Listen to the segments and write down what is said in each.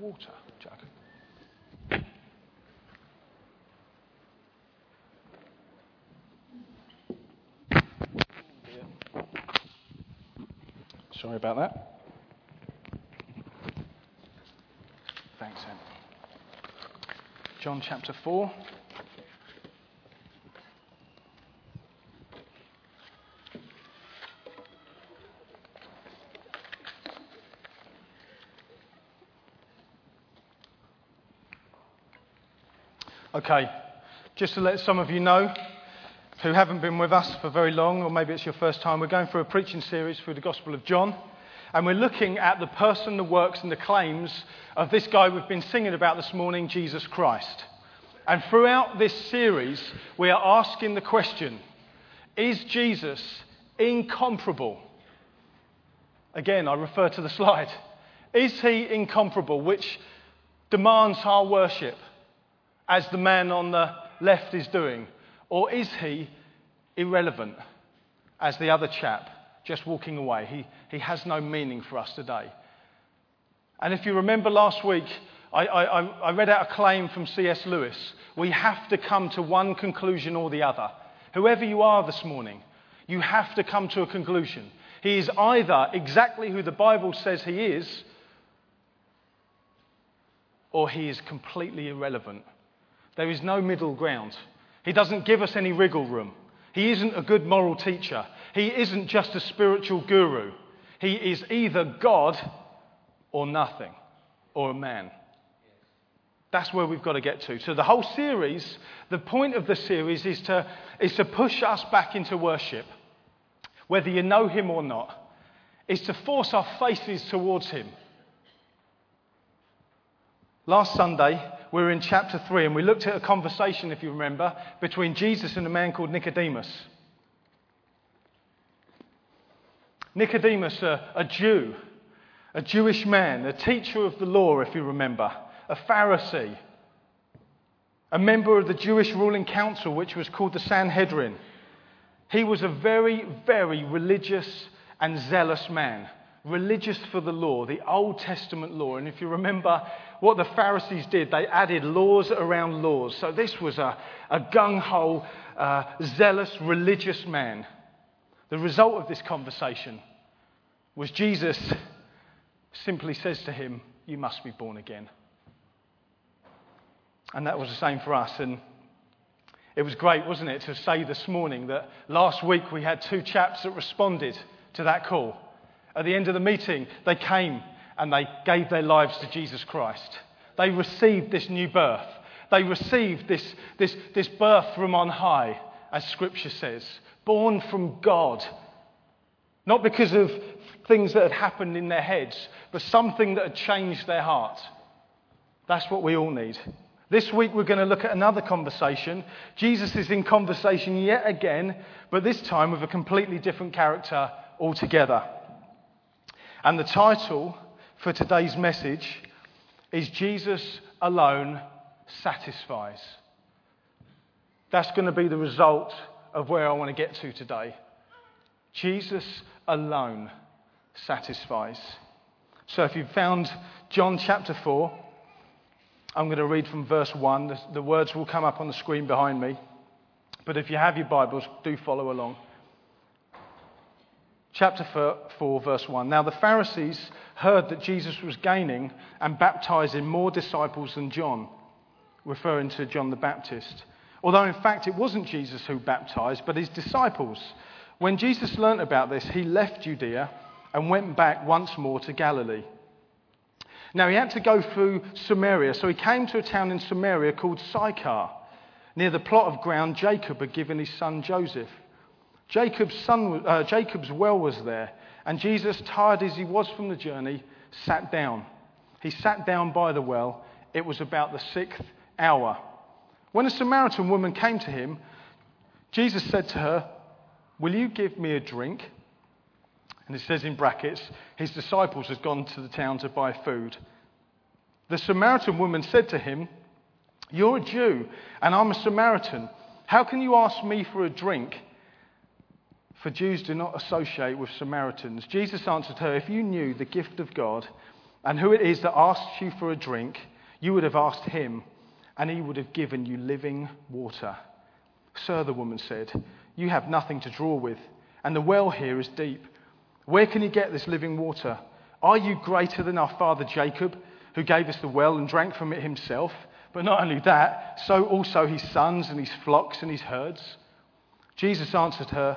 water jug. Sorry about that. Thanks. John chapter 4. Okay, just to let some of you know who haven't been with us for very long, or maybe it's your first time, we're going through a preaching series through the Gospel of John. And we're looking at the person, the works, and the claims of this guy we've been singing about this morning, Jesus Christ. And throughout this series, we are asking the question Is Jesus incomparable? Again, I refer to the slide. Is he incomparable, which demands our worship? As the man on the left is doing? Or is he irrelevant as the other chap just walking away? He, he has no meaning for us today. And if you remember last week, I, I, I read out a claim from C.S. Lewis. We have to come to one conclusion or the other. Whoever you are this morning, you have to come to a conclusion. He is either exactly who the Bible says he is, or he is completely irrelevant there is no middle ground. He doesn't give us any wriggle room. He isn't a good moral teacher. He isn't just a spiritual guru. He is either God or nothing, or a man. That's where we've got to get to. So, the whole series, the point of the series is to, is to push us back into worship, whether you know him or not, is to force our faces towards him. Last Sunday, we were in chapter 3 and we looked at a conversation, if you remember, between Jesus and a man called Nicodemus. Nicodemus, a, a Jew, a Jewish man, a teacher of the law, if you remember, a Pharisee, a member of the Jewish ruling council, which was called the Sanhedrin. He was a very, very religious and zealous man religious for the law, the Old Testament law. And if you remember what the Pharisees did, they added laws around laws. So this was a, a gung ho, uh, zealous, religious man. The result of this conversation was Jesus simply says to him, You must be born again. And that was the same for us. And it was great, wasn't it, to say this morning that last week we had two chaps that responded to that call. At the end of the meeting, they came and they gave their lives to Jesus Christ. They received this new birth. They received this, this, this birth from on high, as Scripture says, born from God. Not because of things that had happened in their heads, but something that had changed their heart. That's what we all need. This week we're going to look at another conversation. Jesus is in conversation yet again, but this time with a completely different character altogether. And the title for today's message is Jesus Alone Satisfies. That's going to be the result of where I want to get to today. Jesus alone satisfies. So if you've found John chapter 4, I'm going to read from verse 1. The, the words will come up on the screen behind me. But if you have your Bibles, do follow along chapter 4, verse 1. Now the Pharisees heard that Jesus was gaining and baptizing more disciples than John, referring to John the Baptist. Although in fact it wasn't Jesus who baptized, but his disciples. When Jesus learnt about this, he left Judea and went back once more to Galilee. Now he had to go through Samaria, so he came to a town in Samaria called Sychar, near the plot of ground Jacob had given his son Joseph. Jacob's, son, uh, Jacob's well was there, and Jesus, tired as he was from the journey, sat down. He sat down by the well. It was about the sixth hour. When a Samaritan woman came to him, Jesus said to her, Will you give me a drink? And it says in brackets, his disciples had gone to the town to buy food. The Samaritan woman said to him, You're a Jew, and I'm a Samaritan. How can you ask me for a drink? For Jews do not associate with Samaritans. Jesus answered her, If you knew the gift of God and who it is that asks you for a drink, you would have asked him, and he would have given you living water. Sir, the woman said, You have nothing to draw with, and the well here is deep. Where can you get this living water? Are you greater than our father Jacob, who gave us the well and drank from it himself? But not only that, so also his sons and his flocks and his herds. Jesus answered her,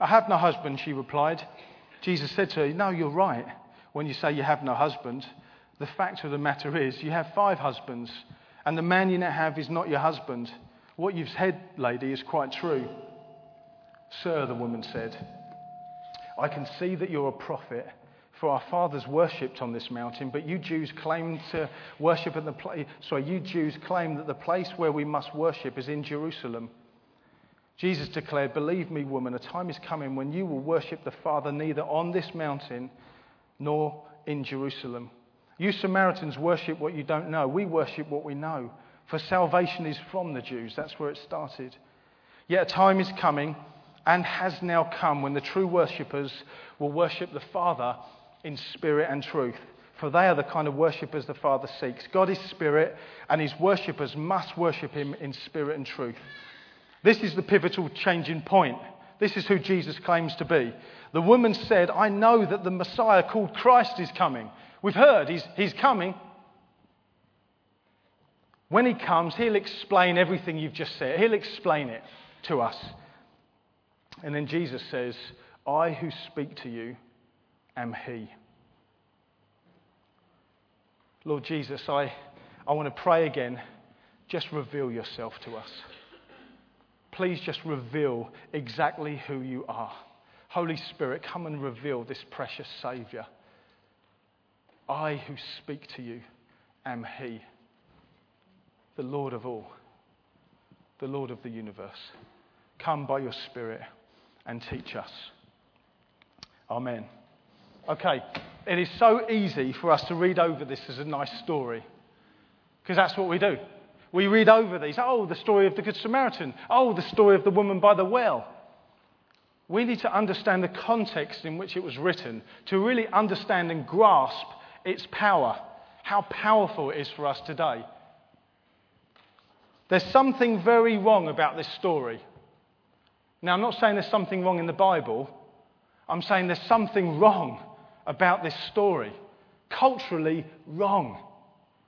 I have no husband, she replied. Jesus said to her, No, you're right when you say you have no husband. The fact of the matter is, you have five husbands, and the man you now have is not your husband. What you've said, lady, is quite true. Sir, the woman said, I can see that you're a prophet. For our fathers worshipped on this mountain, but you Jews claim to worship at the place. Sorry, you Jews claim that the place where we must worship is in Jerusalem. Jesus declared, Believe me, woman, a time is coming when you will worship the Father neither on this mountain nor in Jerusalem. You Samaritans worship what you don't know. We worship what we know. For salvation is from the Jews. That's where it started. Yet a time is coming and has now come when the true worshippers will worship the Father in spirit and truth. For they are the kind of worshippers the Father seeks. God is spirit, and his worshippers must worship him in spirit and truth. This is the pivotal changing point. This is who Jesus claims to be. The woman said, I know that the Messiah called Christ is coming. We've heard he's, he's coming. When he comes, he'll explain everything you've just said. He'll explain it to us. And then Jesus says, I who speak to you am he. Lord Jesus, I, I want to pray again. Just reveal yourself to us. Please just reveal exactly who you are. Holy Spirit, come and reveal this precious Saviour. I who speak to you am He, the Lord of all, the Lord of the universe. Come by your Spirit and teach us. Amen. Okay, it is so easy for us to read over this as a nice story because that's what we do. We read over these. Oh, the story of the Good Samaritan. Oh, the story of the woman by the well. We need to understand the context in which it was written to really understand and grasp its power, how powerful it is for us today. There's something very wrong about this story. Now, I'm not saying there's something wrong in the Bible, I'm saying there's something wrong about this story. Culturally wrong.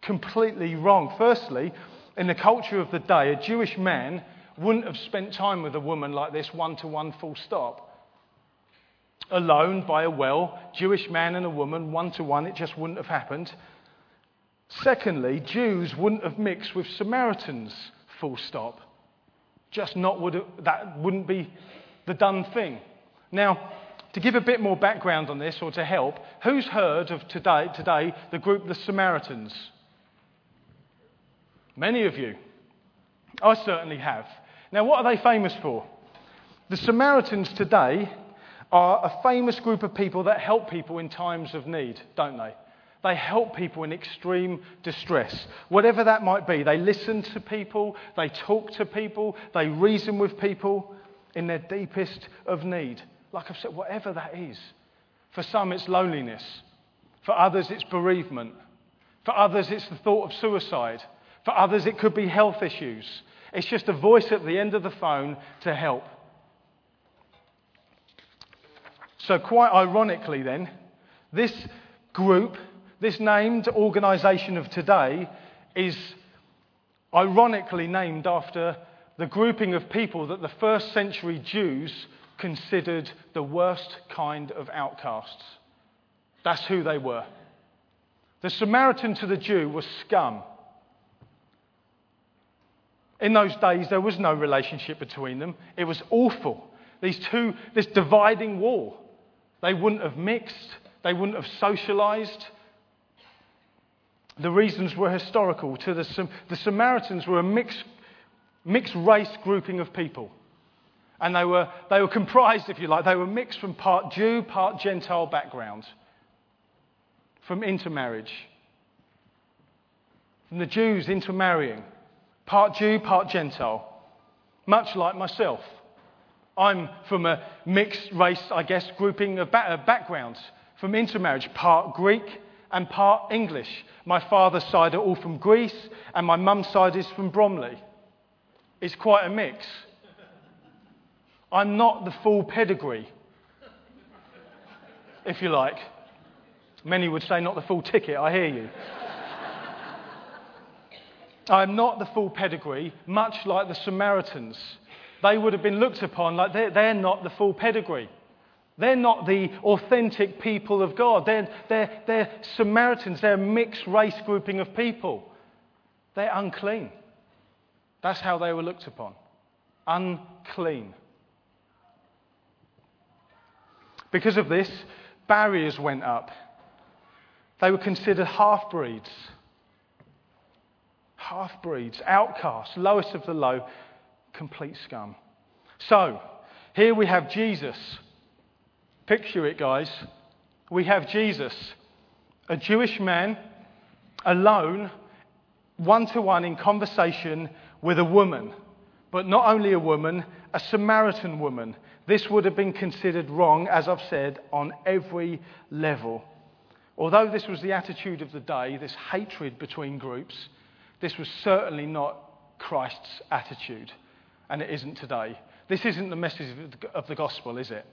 Completely wrong. Firstly, in the culture of the day, a Jewish man wouldn't have spent time with a woman like this, one to one, full stop. Alone by a well, Jewish man and a woman, one to one, it just wouldn't have happened. Secondly, Jews wouldn't have mixed with Samaritans, full stop. Just not would have, that wouldn't be the done thing. Now, to give a bit more background on this or to help, who's heard of today, today the group the Samaritans? Many of you. I certainly have. Now, what are they famous for? The Samaritans today are a famous group of people that help people in times of need, don't they? They help people in extreme distress, whatever that might be. They listen to people, they talk to people, they reason with people in their deepest of need. Like I've said, whatever that is. For some, it's loneliness. For others, it's bereavement. For others, it's the thought of suicide. For others, it could be health issues. It's just a voice at the end of the phone to help. So, quite ironically, then, this group, this named organisation of today, is ironically named after the grouping of people that the first century Jews considered the worst kind of outcasts. That's who they were. The Samaritan to the Jew was scum. In those days, there was no relationship between them. It was awful. These two, this dividing wall. They wouldn't have mixed, they wouldn't have socialized. the reasons were historical. To the, the Samaritans were a mixed, mixed race grouping of people. And they were, they were comprised, if you like, they were mixed from part Jew, part Gentile background, from intermarriage. From the Jews intermarrying, part Jew, part Gentile, much like myself. I'm from a mixed race, I guess, grouping of backgrounds, from intermarriage, part Greek and part English. My father's side are all from Greece, and my mum's side is from Bromley. It's quite a mix. I'm not the full pedigree, if you like. Many would say not the full ticket, I hear you. I'm not the full pedigree, much like the Samaritans. They would have been looked upon like they're, they're not the full pedigree. They're not the authentic people of God. They're, they're, they're Samaritans. They're a mixed race grouping of people. They're unclean. That's how they were looked upon. Unclean. Because of this, barriers went up. They were considered half breeds. Half breeds, outcasts, lowest of the low, complete scum. So, here we have Jesus. Picture it, guys. We have Jesus, a Jewish man, alone, one to one in conversation with a woman. But not only a woman, a Samaritan woman. This would have been considered wrong, as I've said, on every level. Although this was the attitude of the day, this hatred between groups, this was certainly not Christ's attitude, and it isn't today. This isn't the message of the gospel, is it?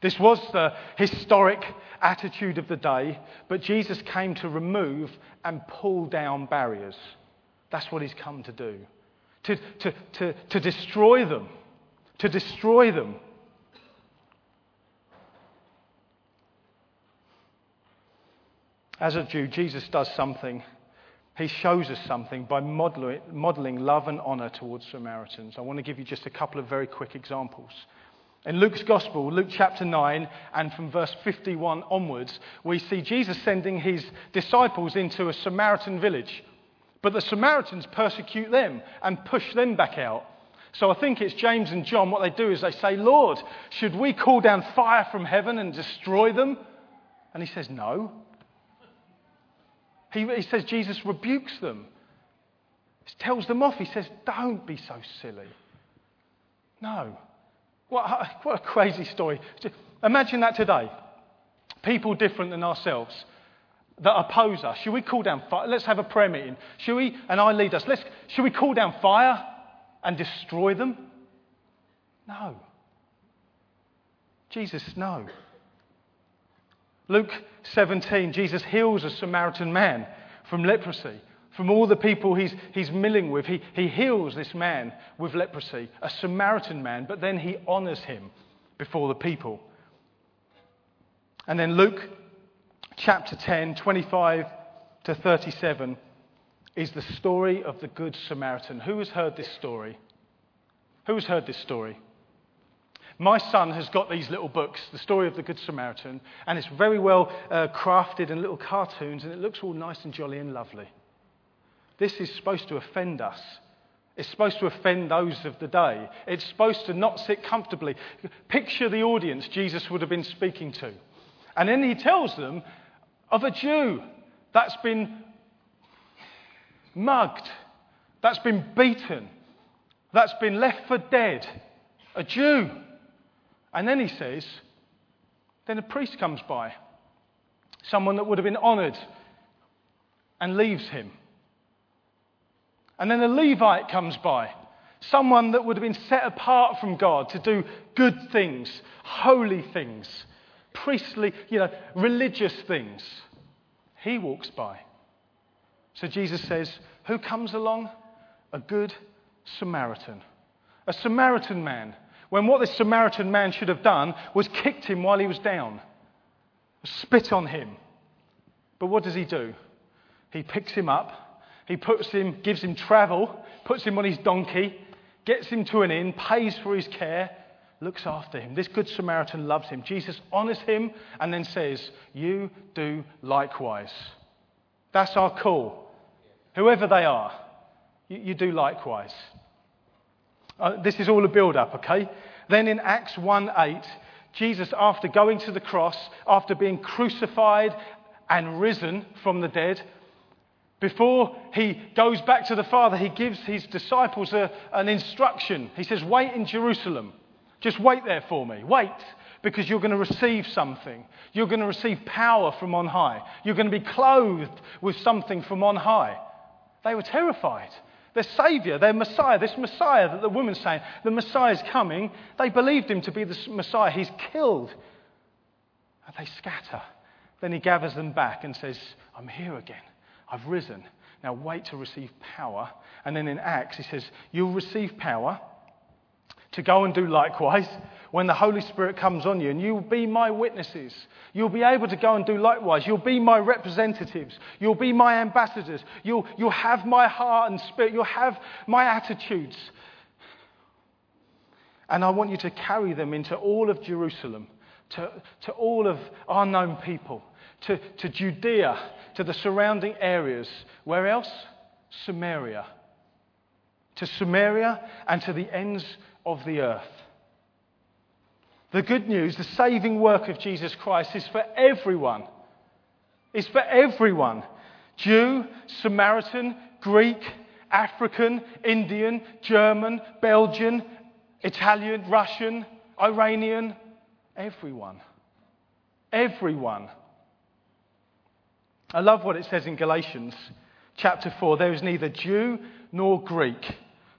This was the historic attitude of the day, but Jesus came to remove and pull down barriers. That's what he's come to do to, to, to, to destroy them to destroy them. As a Jew, Jesus does something. He shows us something by modeling love and honor towards Samaritans. I want to give you just a couple of very quick examples. In Luke's Gospel, Luke chapter 9, and from verse 51 onwards, we see Jesus sending his disciples into a Samaritan village. But the Samaritans persecute them and push them back out. So I think it's James and John. What they do is they say, Lord, should we call down fire from heaven and destroy them? And he says, No. He, he says, Jesus rebukes them, he tells them off. He says, Don't be so silly. No. What, what a crazy story. Imagine that today. People different than ourselves that oppose us. Should we call down fire? Let's have a prayer meeting. Should we, and I lead us, let's, should we call down fire? and destroy them? No. Jesus, no. Luke 17, Jesus heals a Samaritan man from leprosy. From all the people he's, he's milling with, he, he heals this man with leprosy, a Samaritan man, but then he honors him before the people. And then Luke chapter 10, 25 to 37 is the story of the Good Samaritan. Who has heard this story? Who has heard this story? My son has got these little books, the story of the Good Samaritan, and it's very well uh, crafted in little cartoons, and it looks all nice and jolly and lovely. This is supposed to offend us. It's supposed to offend those of the day. It's supposed to not sit comfortably. Picture the audience Jesus would have been speaking to. And then he tells them of a Jew that's been mugged, that's been beaten, that's been left for dead, a Jew. And then he says, then a priest comes by, someone that would have been honoured, and leaves him. And then a Levite comes by, someone that would have been set apart from God to do good things, holy things, priestly, you know, religious things. He walks by. So Jesus says, Who comes along? A good Samaritan. A Samaritan man. When what this Samaritan man should have done was kicked him while he was down, spit on him. But what does he do? He picks him up, he puts him, gives him travel, puts him on his donkey, gets him to an inn, pays for his care, looks after him. This good Samaritan loves him. Jesus honors him and then says, You do likewise. That's our call. Whoever they are, you, you do likewise. Uh, this is all a build up, okay? Then in Acts 1 8, Jesus, after going to the cross, after being crucified and risen from the dead, before he goes back to the Father, he gives his disciples a, an instruction. He says, Wait in Jerusalem. Just wait there for me. Wait, because you're going to receive something. You're going to receive power from on high. You're going to be clothed with something from on high. They were terrified. Their Saviour, their Messiah, this Messiah that the woman's saying, the Messiah is coming, they believed him to be the Messiah. He's killed. And they scatter. Then he gathers them back and says, I'm here again. I've risen. Now wait to receive power. And then in Acts, he says, You'll receive power to go and do likewise when the Holy Spirit comes on you, and you'll be my witnesses. You'll be able to go and do likewise. You'll be my representatives. You'll be my ambassadors. You'll, you'll have my heart and spirit. You'll have my attitudes. And I want you to carry them into all of Jerusalem, to, to all of our known people, to, to Judea, to the surrounding areas. Where else? Samaria. To Samaria and to the ends of the earth. The good news, the saving work of Jesus Christ is for everyone. It's for everyone Jew, Samaritan, Greek, African, Indian, German, Belgian, Italian, Russian, Iranian, everyone. Everyone. I love what it says in Galatians chapter 4. There is neither Jew nor Greek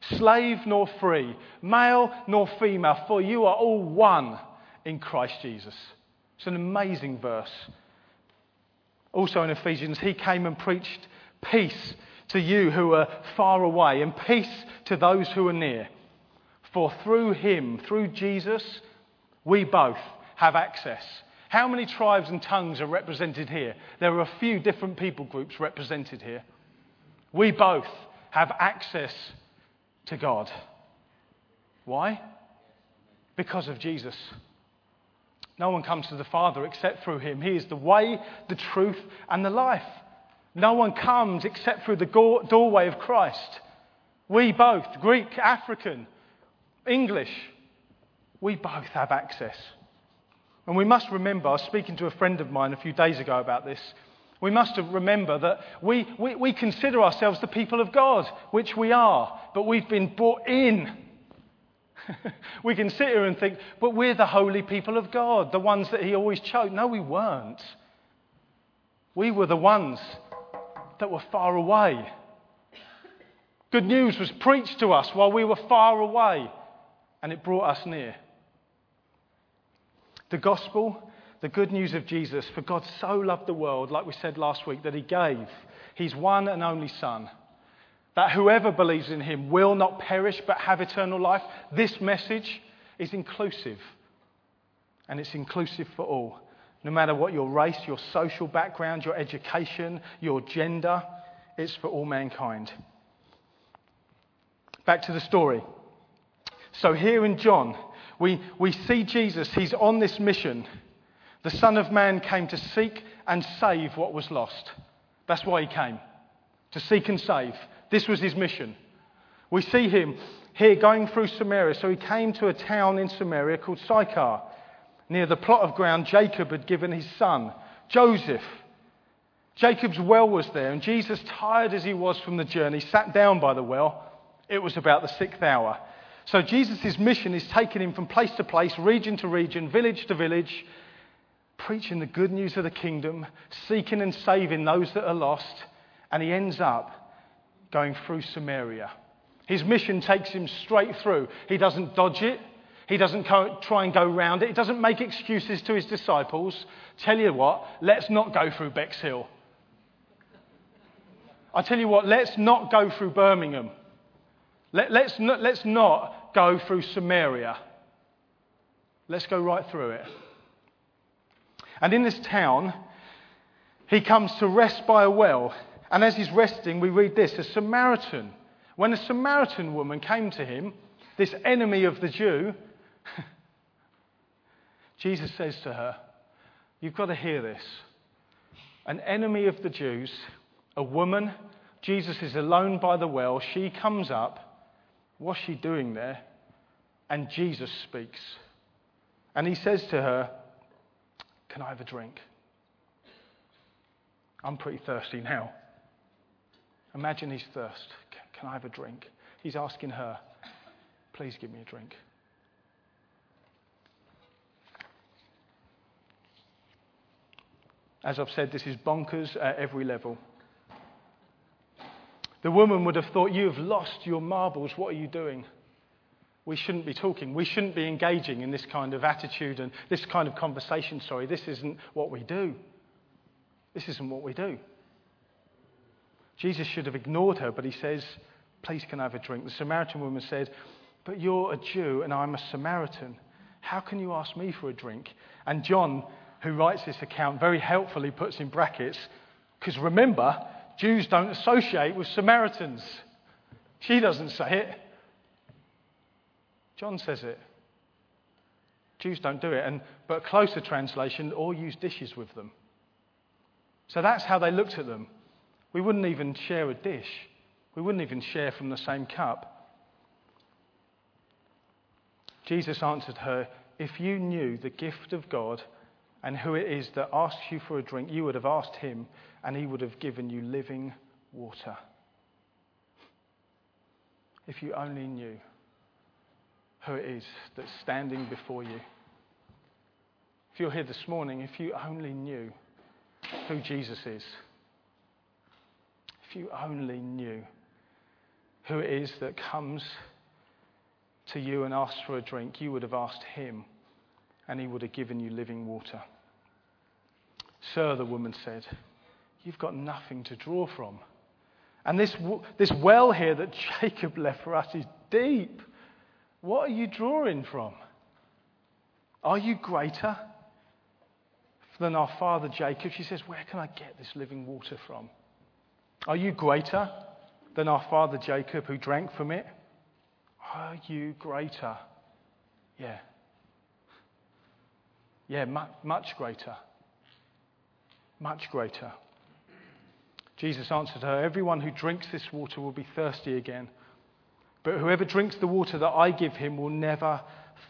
slave nor free, male nor female, for you are all one in Christ Jesus. It's an amazing verse. Also in Ephesians, he came and preached peace to you who are far away and peace to those who are near. For through him, through Jesus, we both have access. How many tribes and tongues are represented here? There are a few different people groups represented here. We both have access to God. Why? Because of Jesus. No one comes to the Father except through him. He is the way, the truth, and the life. No one comes except through the doorway of Christ. We both, Greek, African, English, we both have access. And we must remember, I was speaking to a friend of mine a few days ago about this. We must remember that we, we, we consider ourselves the people of God, which we are, but we've been brought in. we can sit here and think, but we're the holy people of God, the ones that He always chose. No, we weren't. We were the ones that were far away. Good news was preached to us while we were far away, and it brought us near. The gospel the good news of Jesus. For God so loved the world, like we said last week, that he gave his one and only Son, that whoever believes in him will not perish but have eternal life. This message is inclusive, and it's inclusive for all. No matter what your race, your social background, your education, your gender, it's for all mankind. Back to the story. So, here in John, we, we see Jesus, he's on this mission the Son of Man came to seek and save what was lost. That's why he came, to seek and save. This was his mission. We see him here going through Samaria. So he came to a town in Samaria called Sychar, near the plot of ground Jacob had given his son, Joseph. Jacob's well was there, and Jesus, tired as he was from the journey, sat down by the well. It was about the sixth hour. So Jesus' mission is taking him from place to place, region to region, village to village, preaching the good news of the kingdom, seeking and saving those that are lost, and he ends up going through Samaria. His mission takes him straight through. He doesn't dodge it. He doesn't try and go round it. He doesn't make excuses to his disciples. Tell you what, let's not go through Bexhill. I tell you what, let's not go through Birmingham. Let, let's, not, let's not go through Samaria. Let's go right through it. And in this town, he comes to rest by a well. And as he's resting, we read this a Samaritan. When a Samaritan woman came to him, this enemy of the Jew, Jesus says to her, You've got to hear this. An enemy of the Jews, A woman, Jesus is alone by the well. She comes up. What's she doing there? And Jesus speaks. And he says to her, Can I have a drink? I'm pretty thirsty now. Imagine his thirst. Can I have a drink? He's asking her, Please give me a drink. As I've said, this is bonkers at every level. The woman would have thought, You have lost your marbles. What are you doing? We shouldn't be talking. We shouldn't be engaging in this kind of attitude and this kind of conversation. Sorry, this isn't what we do. This isn't what we do. Jesus should have ignored her, but he says, Please, can I have a drink? The Samaritan woman said, But you're a Jew and I'm a Samaritan. How can you ask me for a drink? And John who writes this account, very helpfully puts in brackets, because remember, Jews don't associate with Samaritans. She doesn't say it. John says it. Jews don't do it, and, but closer translation, or use dishes with them. So that's how they looked at them. We wouldn't even share a dish, we wouldn't even share from the same cup. Jesus answered her, If you knew the gift of God and who it is that asks you for a drink, you would have asked him, and he would have given you living water. If you only knew who it is that's standing before you. If you're here this morning, if you only knew who Jesus is, if you only knew who it is that comes to you and asks for a drink, you would have asked him, and he would have given you living water. Sir, the woman said, You've got nothing to draw from. And this, this well here that Jacob left for us is deep. What are you drawing from? Are you greater than our father Jacob? She says, Where can I get this living water from? Are you greater than our father Jacob who drank from it? Are you greater? Yeah. Yeah, much, much greater much greater. Jesus answered her, Everyone who drinks this water will be thirsty again. But whoever drinks the water that I give him will never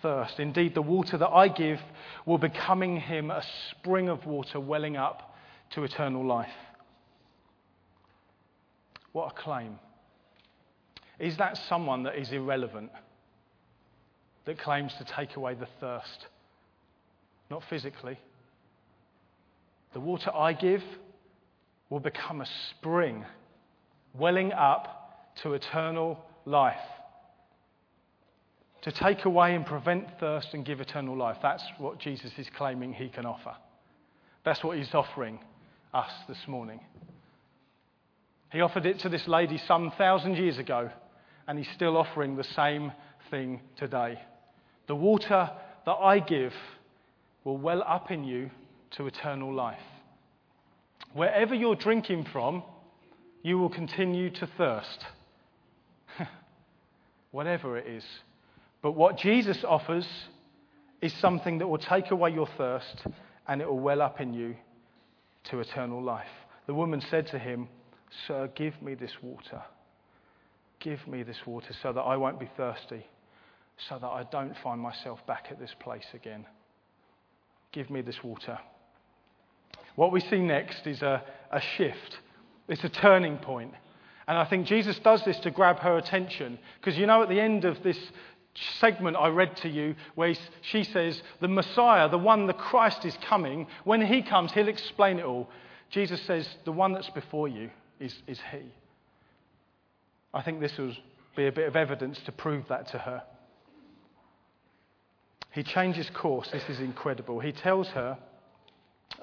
thirst. Indeed, the water that I give will becoming him a spring of water welling up to eternal life. What a claim. Is that someone that is irrelevant, that claims to take away the thirst? Not physically, the water I give will become a spring welling up to eternal life. To take away and prevent thirst and give eternal life. That's what Jesus is claiming he can offer. That's what he's offering us this morning. He offered it to this lady some thousand years ago, and he's still offering the same thing today. The water that I give will well up in you to eternal life. Wherever you're drinking from, you will continue to thirst. Whatever it is. But what Jesus offers is something that will take away your thirst and it will well up in you to eternal life. The woman said to him, Sir, give me this water. Give me this water so that I won't be thirsty, so that I don't find myself back at this place again. Give me this water. What we see next is a, a shift, it's a turning point. And I think Jesus does this to grab her attention. Because you know, at the end of this segment I read to you, where she says, The Messiah, the one, the Christ is coming. When he comes, he'll explain it all. Jesus says, The one that's before you is, is he. I think this will be a bit of evidence to prove that to her. He changes course. This is incredible. He tells her,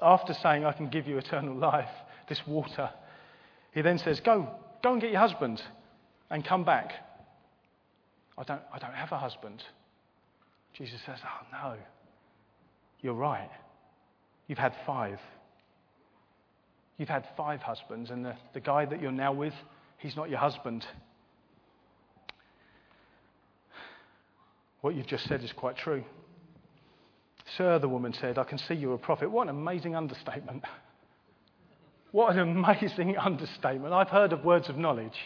after saying, I can give you eternal life, this water, he then says, Go, go and get your husband and come back. I don't, I don't have a husband. Jesus says, Oh, no. You're right. You've had five. You've had five husbands, and the, the guy that you're now with, he's not your husband. What you've just said is quite true. Sir, the woman said, I can see you're a prophet. What an amazing understatement. What an amazing understatement. I've heard of words of knowledge,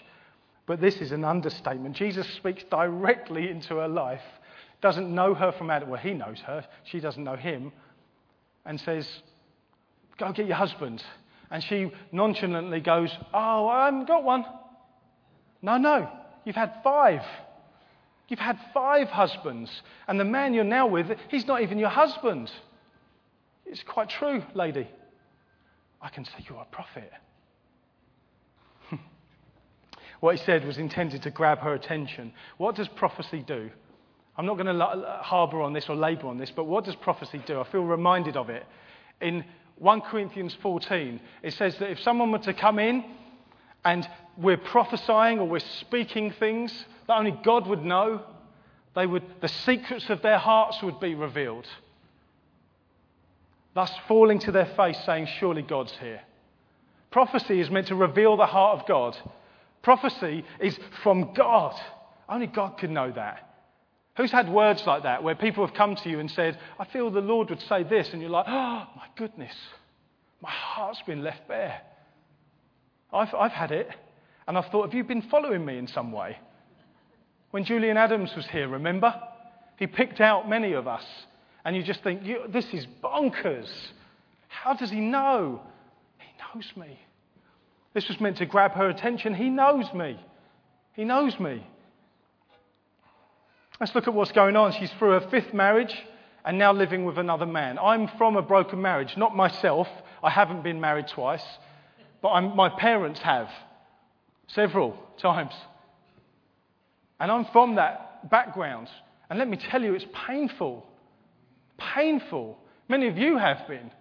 but this is an understatement. Jesus speaks directly into her life, doesn't know her from Adam. Well, he knows her, she doesn't know him, and says, Go get your husband. And she nonchalantly goes, Oh, I haven't got one. No, no, you've had five. You've had five husbands. And the man you're now with, he's not even your husband. It's quite true, lady. I can say you're a prophet. what he said was intended to grab her attention. What does prophecy do? I'm not going to harbour on this or labour on this, but what does prophecy do? I feel reminded of it. In 1 Corinthians 14, it says that if someone were to come in and we're prophesying or we're speaking things that only God would know, they would, the secrets of their hearts would be revealed. Thus, falling to their face, saying, Surely God's here. Prophecy is meant to reveal the heart of God. Prophecy is from God. Only God can know that. Who's had words like that where people have come to you and said, I feel the Lord would say this, and you're like, oh, my goodness, my heart's been left bare. I've, I've had it, and I've thought, have you been following me in some way? When Julian Adams was here, remember? He picked out many of us, and you just think, this is bonkers. How does he know? He knows me. This was meant to grab her attention. He knows me. He knows me. Let's look at what's going on. She's through her fifth marriage and now living with another man. I'm from a broken marriage, not myself. I haven't been married twice, but I'm, my parents have several times. And I'm from that background. And let me tell you, it's painful. Painful. Many of you have been.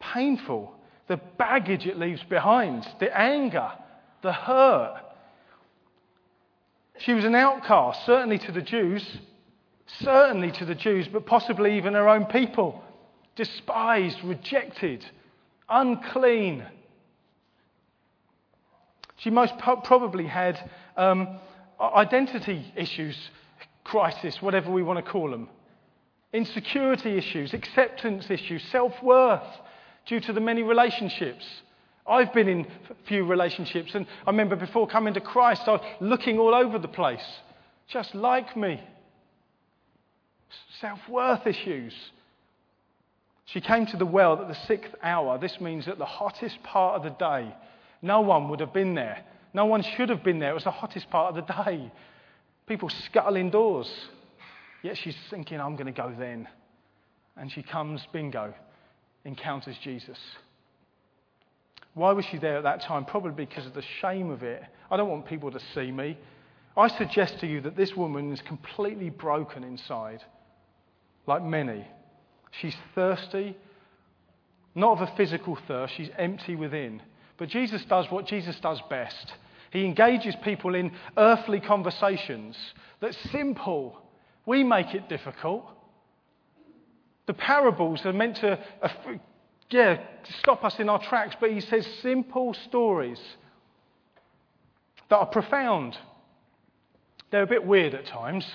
Painful. The baggage it leaves behind, the anger, the hurt. She was an outcast, certainly to the Jews, certainly to the Jews, but possibly even her own people. Despised, rejected, unclean. She most probably had um, identity issues, crisis, whatever we want to call them. Insecurity issues, acceptance issues, self worth due to the many relationships. I've been in few relationships, and I remember before coming to Christ, I was looking all over the place, just like me. Self worth issues. She came to the well at the sixth hour. This means at the hottest part of the day. No one would have been there. No one should have been there. It was the hottest part of the day. People scuttle indoors. Yet she's thinking, I'm going to go then. And she comes, bingo, encounters Jesus. Why was she there at that time? Probably because of the shame of it. I don't want people to see me. I suggest to you that this woman is completely broken inside, like many. She's thirsty, not of a physical thirst, she's empty within. But Jesus does what Jesus does best. He engages people in earthly conversations that's simple. We make it difficult. The parables are meant to uh, yeah, stop us in our tracks, but he says simple stories that are profound. They're a bit weird at times.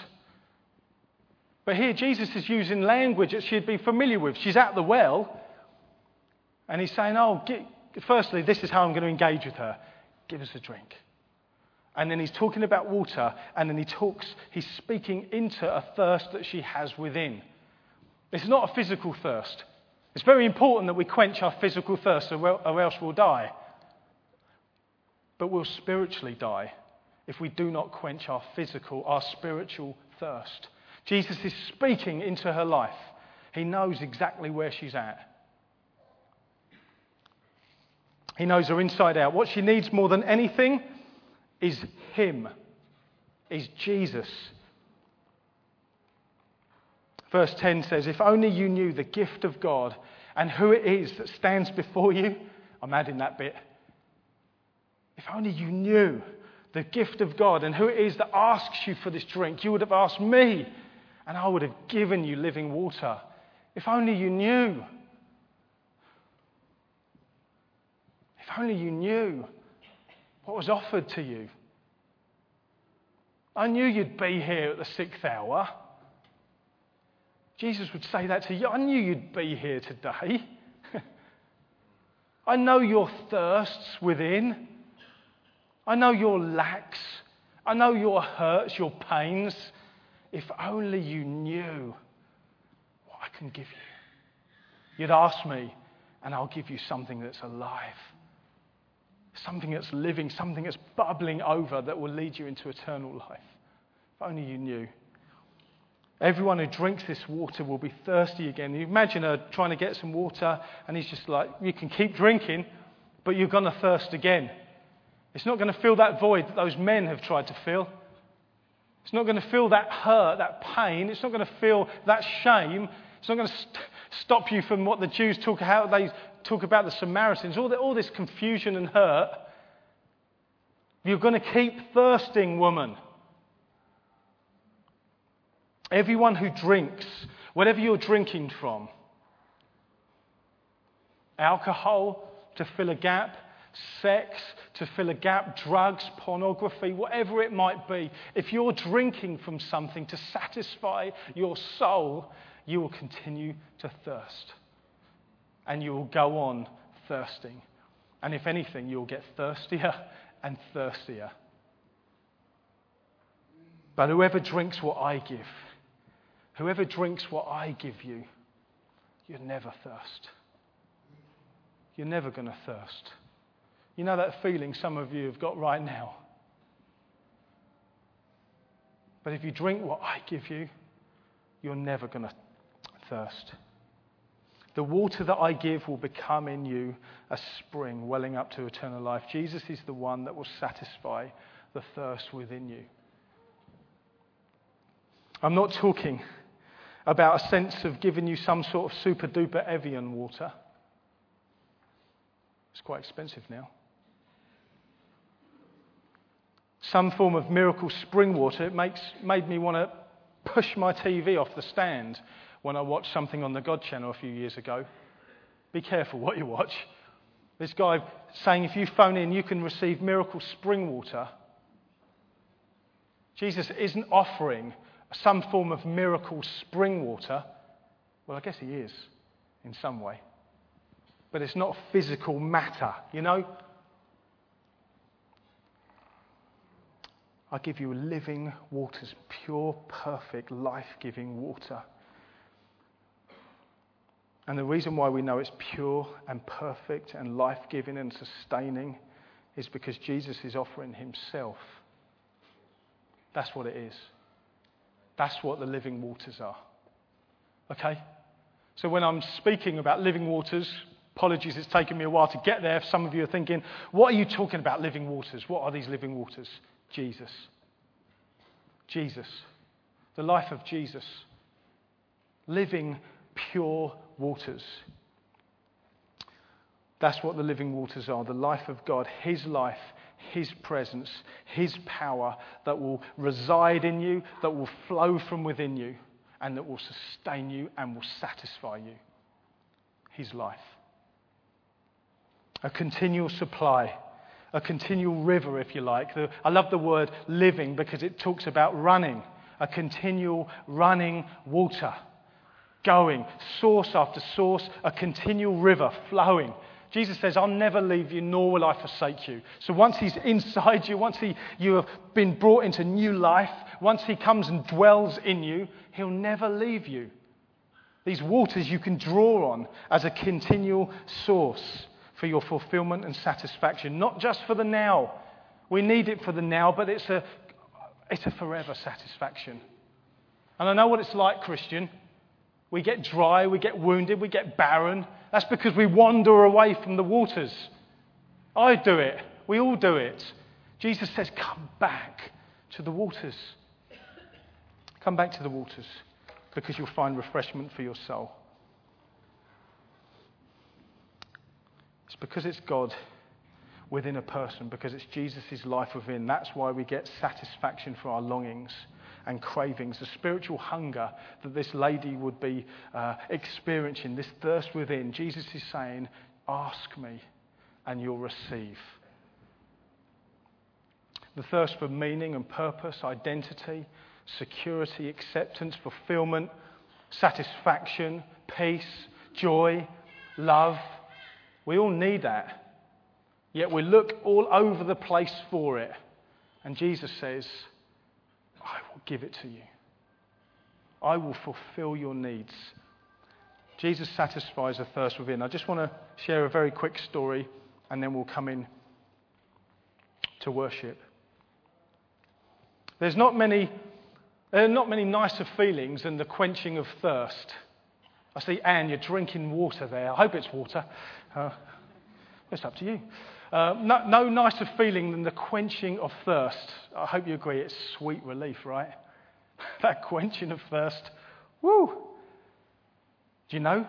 But here Jesus is using language that she'd be familiar with. She's at the well, and he's saying, Oh, get, firstly, this is how I'm going to engage with her. Give us a drink. And then he's talking about water, and then he talks, he's speaking into a thirst that she has within. It's not a physical thirst, it's very important that we quench our physical thirst or else we'll die. But we'll spiritually die if we do not quench our physical, our spiritual thirst. Jesus is speaking into her life. He knows exactly where she's at. He knows her inside out. What she needs more than anything is Him, is Jesus. Verse 10 says, If only you knew the gift of God and who it is that stands before you. I'm adding that bit. If only you knew the gift of God and who it is that asks you for this drink, you would have asked me, and I would have given you living water. If only you knew. If only you knew what was offered to you. I knew you'd be here at the sixth hour. Jesus would say that to you. I knew you'd be here today. I know your thirsts within. I know your lacks. I know your hurts, your pains. If only you knew what I can give you. You'd ask me, and I'll give you something that's alive, something that's living, something that's bubbling over that will lead you into eternal life. If only you knew. Everyone who drinks this water will be thirsty again. You imagine her trying to get some water, and he's just like, You can keep drinking, but you're going to thirst again. It's not going to fill that void that those men have tried to fill. It's not going to fill that hurt, that pain. It's not going to fill that shame. It's not going to st- stop you from what the Jews talk how they talk about the Samaritans, all, the, all this confusion and hurt. You're going to keep thirsting, woman. Everyone who drinks, whatever you're drinking from, alcohol to fill a gap, sex to fill a gap, drugs, pornography, whatever it might be, if you're drinking from something to satisfy your soul, you will continue to thirst. And you will go on thirsting. And if anything, you'll get thirstier and thirstier. But whoever drinks what I give, Whoever drinks what I give you, you will never thirst. You're never going to thirst. You know that feeling some of you have got right now? But if you drink what I give you, you're never going to thirst. The water that I give will become in you a spring welling up to eternal life. Jesus is the one that will satisfy the thirst within you. I'm not talking about a sense of giving you some sort of super duper Evian water. It's quite expensive now. Some form of miracle spring water. It makes, made me want to push my TV off the stand when I watched something on the God channel a few years ago. Be careful what you watch. This guy saying if you phone in, you can receive miracle spring water. Jesus isn't offering some form of miracle spring water? Well, I guess he is in some way. But it's not physical matter, you know? I give you living waters, pure, perfect, life giving water. And the reason why we know it's pure and perfect and life giving and sustaining is because Jesus is offering himself. That's what it is. That's what the living waters are. Okay? So when I'm speaking about living waters, apologies, it's taken me a while to get there. Some of you are thinking, what are you talking about, living waters? What are these living waters? Jesus. Jesus. The life of Jesus. Living pure waters. That's what the living waters are the life of God, His life his presence, His power that will reside in you, that will flow from within you, and that will sustain you and will satisfy you. His life. A continual supply, a continual river, if you like. The, I love the word living because it talks about running, a continual running water. Going, source after source, a continual river flowing Jesus says, I'll never leave you, nor will I forsake you. So once He's inside you, once he, you have been brought into new life, once He comes and dwells in you, He'll never leave you. These waters you can draw on as a continual source for your fulfillment and satisfaction, not just for the now. We need it for the now, but it's a, it's a forever satisfaction. And I know what it's like, Christian. We get dry, we get wounded, we get barren, that's because we wander away from the waters. I do it. We all do it. Jesus says, Come back to the waters. Come back to the waters because you'll find refreshment for your soul. It's because it's God within a person, because it's Jesus' life within. That's why we get satisfaction for our longings and cravings, the spiritual hunger that this lady would be uh, experiencing, this thirst within, Jesus is saying, Ask me and you'll receive. The thirst for meaning and purpose, identity, security, acceptance, fulfillment, satisfaction, peace, joy, love, We all need that. Yet we look all over the place for it. And Jesus says, I will give it to you. I will fulfill your needs. Jesus satisfies a thirst within. I just want to share a very quick story and then we'll come in to worship. There's not many, there are not many nicer feelings than the quenching of thirst. I see Anne, you're drinking water there. I hope it's water. Uh, it's up to you. Uh, no, no nicer feeling than the quenching of thirst. I hope you agree it's sweet relief, right? that quenching of thirst. Woo! Do you know?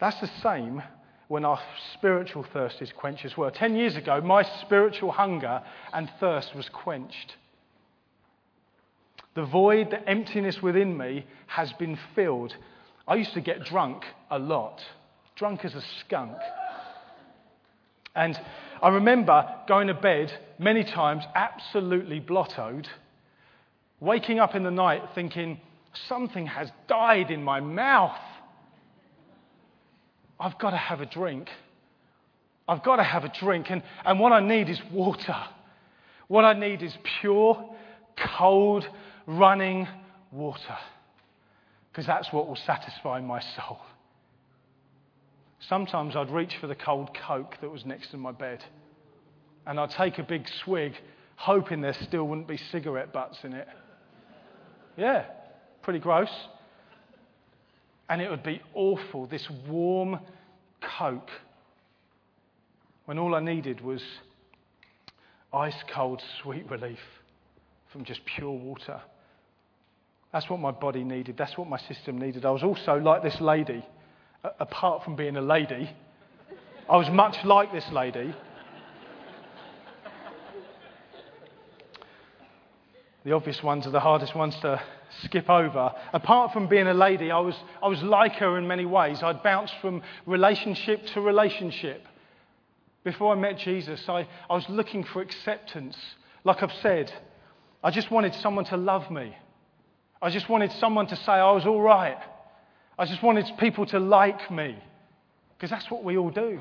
That's the same when our spiritual thirst is quenched as well. Ten years ago, my spiritual hunger and thirst was quenched. The void, the emptiness within me has been filled. I used to get drunk a lot, drunk as a skunk. And I remember going to bed many times absolutely blottoed, waking up in the night thinking, something has died in my mouth. I've got to have a drink. I've got to have a drink. And, and what I need is water. What I need is pure, cold, running water. Because that's what will satisfy my soul. Sometimes I'd reach for the cold Coke that was next to my bed. And I'd take a big swig, hoping there still wouldn't be cigarette butts in it. Yeah, pretty gross. And it would be awful, this warm Coke, when all I needed was ice cold sweet relief from just pure water. That's what my body needed. That's what my system needed. I was also like this lady apart from being a lady, I was much like this lady. The obvious ones are the hardest ones to skip over. Apart from being a lady, I was, I was like her in many ways. I'd bounced from relationship to relationship. Before I met Jesus, I, I was looking for acceptance. Like I've said, I just wanted someone to love me. I just wanted someone to say I was all right. I just wanted people to like me, because that's what we all do.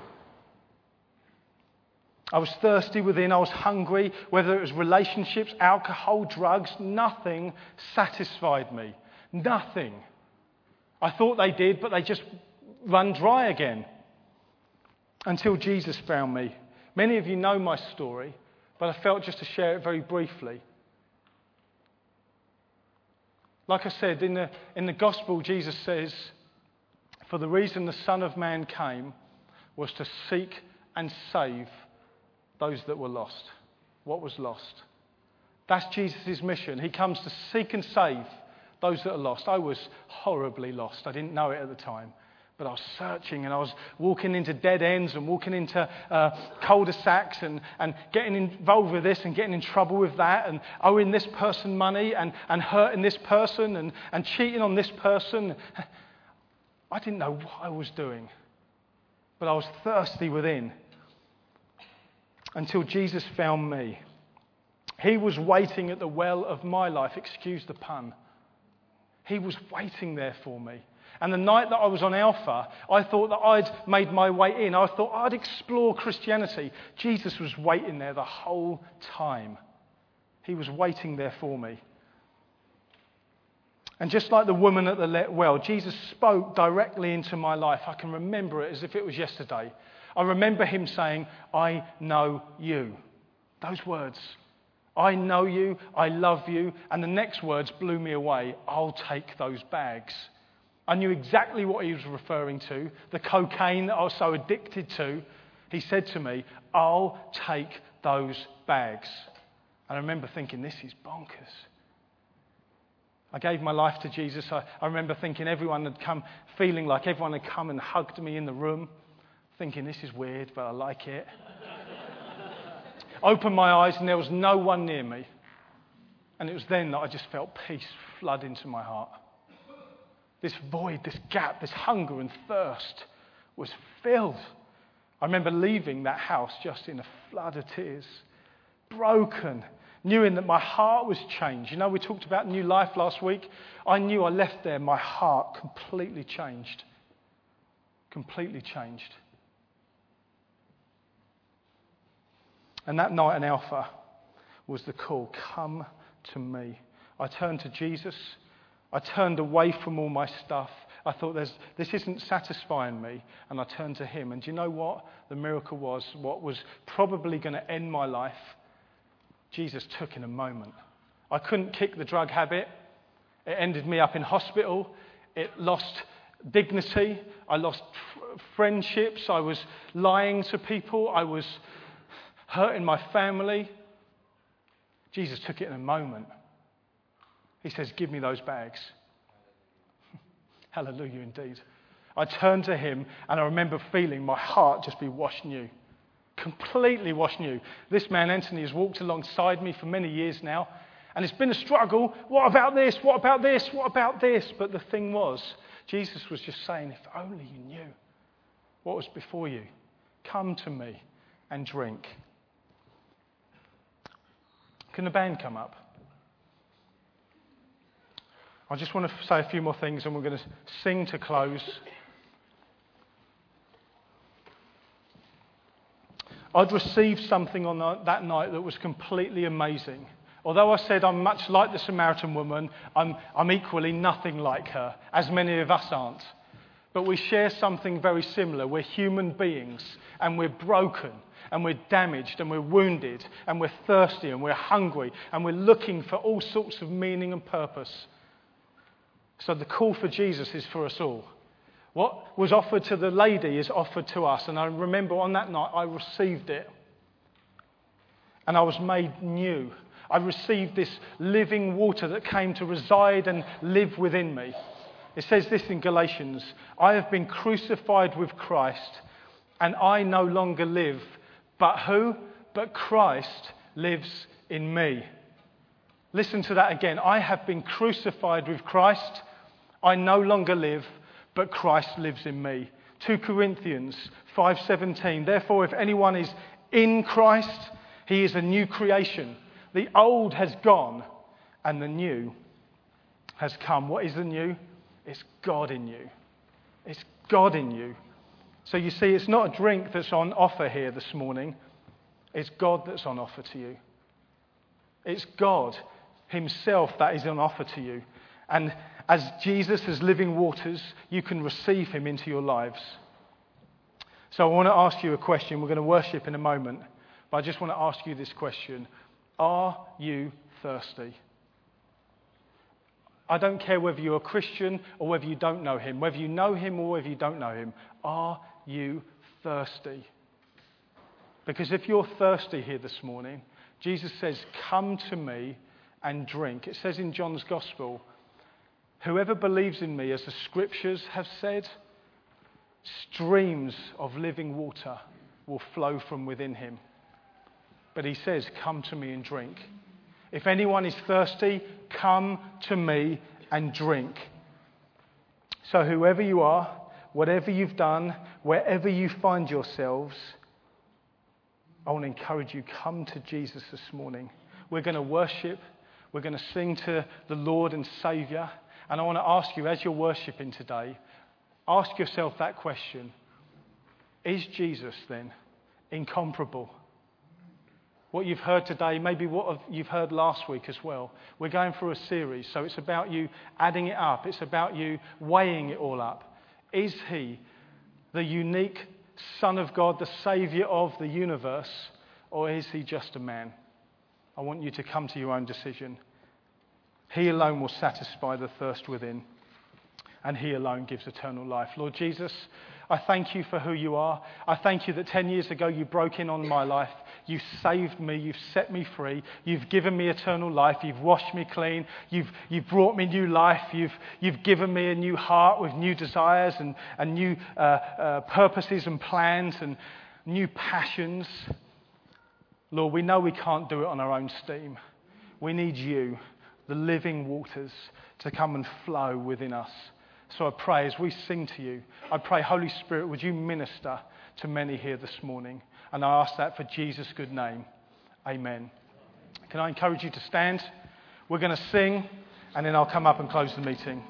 I was thirsty within, I was hungry, whether it was relationships, alcohol, drugs, nothing satisfied me. Nothing. I thought they did, but they just run dry again. Until Jesus found me. Many of you know my story, but I felt just to share it very briefly. Like I said, in the, in the gospel, Jesus says, For the reason the Son of Man came was to seek and save those that were lost. What was lost? That's Jesus' mission. He comes to seek and save those that are lost. I was horribly lost. I didn't know it at the time. But I was searching and I was walking into dead ends and walking into uh, cul-de-sacs and, and getting involved with this and getting in trouble with that and owing this person money and, and hurting this person and, and cheating on this person. I didn't know what I was doing, but I was thirsty within until Jesus found me. He was waiting at the well of my life, excuse the pun. He was waiting there for me. And the night that I was on Alpha, I thought that I'd made my way in. I thought I'd explore Christianity. Jesus was waiting there the whole time. He was waiting there for me. And just like the woman at the well, Jesus spoke directly into my life. I can remember it as if it was yesterday. I remember him saying, I know you. Those words. I know you, I love you. And the next words blew me away. I'll take those bags. I knew exactly what he was referring to the cocaine that I was so addicted to. He said to me, I'll take those bags. And I remember thinking, this is bonkers. I gave my life to Jesus. I, I remember thinking everyone had come, feeling like everyone had come and hugged me in the room, thinking, this is weird, but I like it. Opened my eyes and there was no one near me. And it was then that I just felt peace flood into my heart this void, this gap, this hunger and thirst was filled. I remember leaving that house just in a flood of tears, broken, knowing that my heart was changed. You know, we talked about new life last week. I knew I left there, my heart completely changed. Completely changed. And that night in Alpha was the call come to me. I turned to Jesus. I turned away from all my stuff. I thought, this isn't satisfying me. And I turned to him. And do you know what? The miracle was what was probably going to end my life. Jesus took in a moment. I couldn't kick the drug habit. It ended me up in hospital. It lost dignity. I lost friendships. I was lying to people. I was hurting my family. Jesus took it in a moment. He says, Give me those bags. Hallelujah, indeed. I turned to him and I remember feeling my heart just be washed new. Completely washed new. This man, Anthony, has walked alongside me for many years now. And it's been a struggle. What about this? What about this? What about this? But the thing was, Jesus was just saying, if only you knew what was before you, come to me and drink. Can the band come up? I just want to say a few more things and we're going to sing to close. I'd received something on that night that was completely amazing. Although I said I'm much like the Samaritan woman, I'm, I'm equally nothing like her, as many of us aren't. But we share something very similar. We're human beings and we're broken and we're damaged and we're wounded and we're thirsty and we're hungry and we're looking for all sorts of meaning and purpose. So the call for Jesus is for us all. What was offered to the lady is offered to us. And I remember on that night I received it. And I was made new. I received this living water that came to reside and live within me. It says this in Galatians I have been crucified with Christ, and I no longer live. But who? But Christ lives in me. Listen to that again. I have been crucified with Christ. I no longer live, but Christ lives in me. 2 Corinthians 5:17 Therefore if anyone is in Christ he is a new creation. The old has gone and the new has come. What is the new? It's God in you. It's God in you. So you see it's not a drink that's on offer here this morning. It's God that's on offer to you. It's God himself that is on offer to you. And as Jesus as living waters, you can receive him into your lives. So I want to ask you a question. We're going to worship in a moment. But I just want to ask you this question Are you thirsty? I don't care whether you're a Christian or whether you don't know him, whether you know him or whether you don't know him. Are you thirsty? Because if you're thirsty here this morning, Jesus says, Come to me and drink. It says in John's Gospel, Whoever believes in me, as the scriptures have said, streams of living water will flow from within him. But he says, Come to me and drink. If anyone is thirsty, come to me and drink. So, whoever you are, whatever you've done, wherever you find yourselves, I want to encourage you come to Jesus this morning. We're going to worship, we're going to sing to the Lord and Saviour. And I want to ask you, as you're worshipping today, ask yourself that question Is Jesus then incomparable? What you've heard today, maybe what you've heard last week as well. We're going through a series, so it's about you adding it up, it's about you weighing it all up. Is he the unique Son of God, the Saviour of the universe, or is he just a man? I want you to come to your own decision. He alone will satisfy the thirst within, and He alone gives eternal life. Lord Jesus, I thank you for who you are. I thank you that 10 years ago you broke in on my life. You saved me. You've set me free. You've given me eternal life. You've washed me clean. You've, you've brought me new life. You've, you've given me a new heart with new desires and, and new uh, uh, purposes and plans and new passions. Lord, we know we can't do it on our own steam. We need you the living waters to come and flow within us. So I pray as we sing to you, I pray, Holy Spirit, would you minister to many here this morning? And I ask that for Jesus' good name. Amen. Can I encourage you to stand? We're going to sing, and then I'll come up and close the meeting.